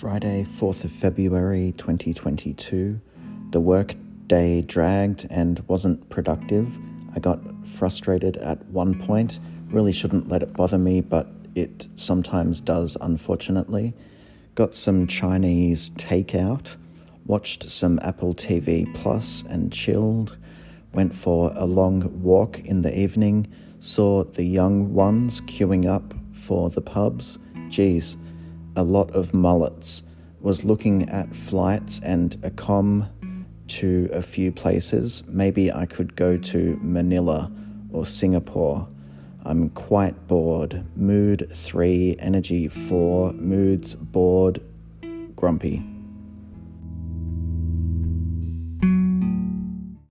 Friday, 4th of February 2022. The work day dragged and wasn't productive. I got frustrated at one point. Really shouldn't let it bother me, but it sometimes does, unfortunately. Got some Chinese takeout, watched some Apple TV Plus and chilled. Went for a long walk in the evening, saw the young ones queuing up for the pubs. Geez a lot of mullets, was looking at flights and a com to a few places. Maybe I could go to Manila or Singapore. I'm quite bored. Mood 3, energy 4, moods bored, grumpy.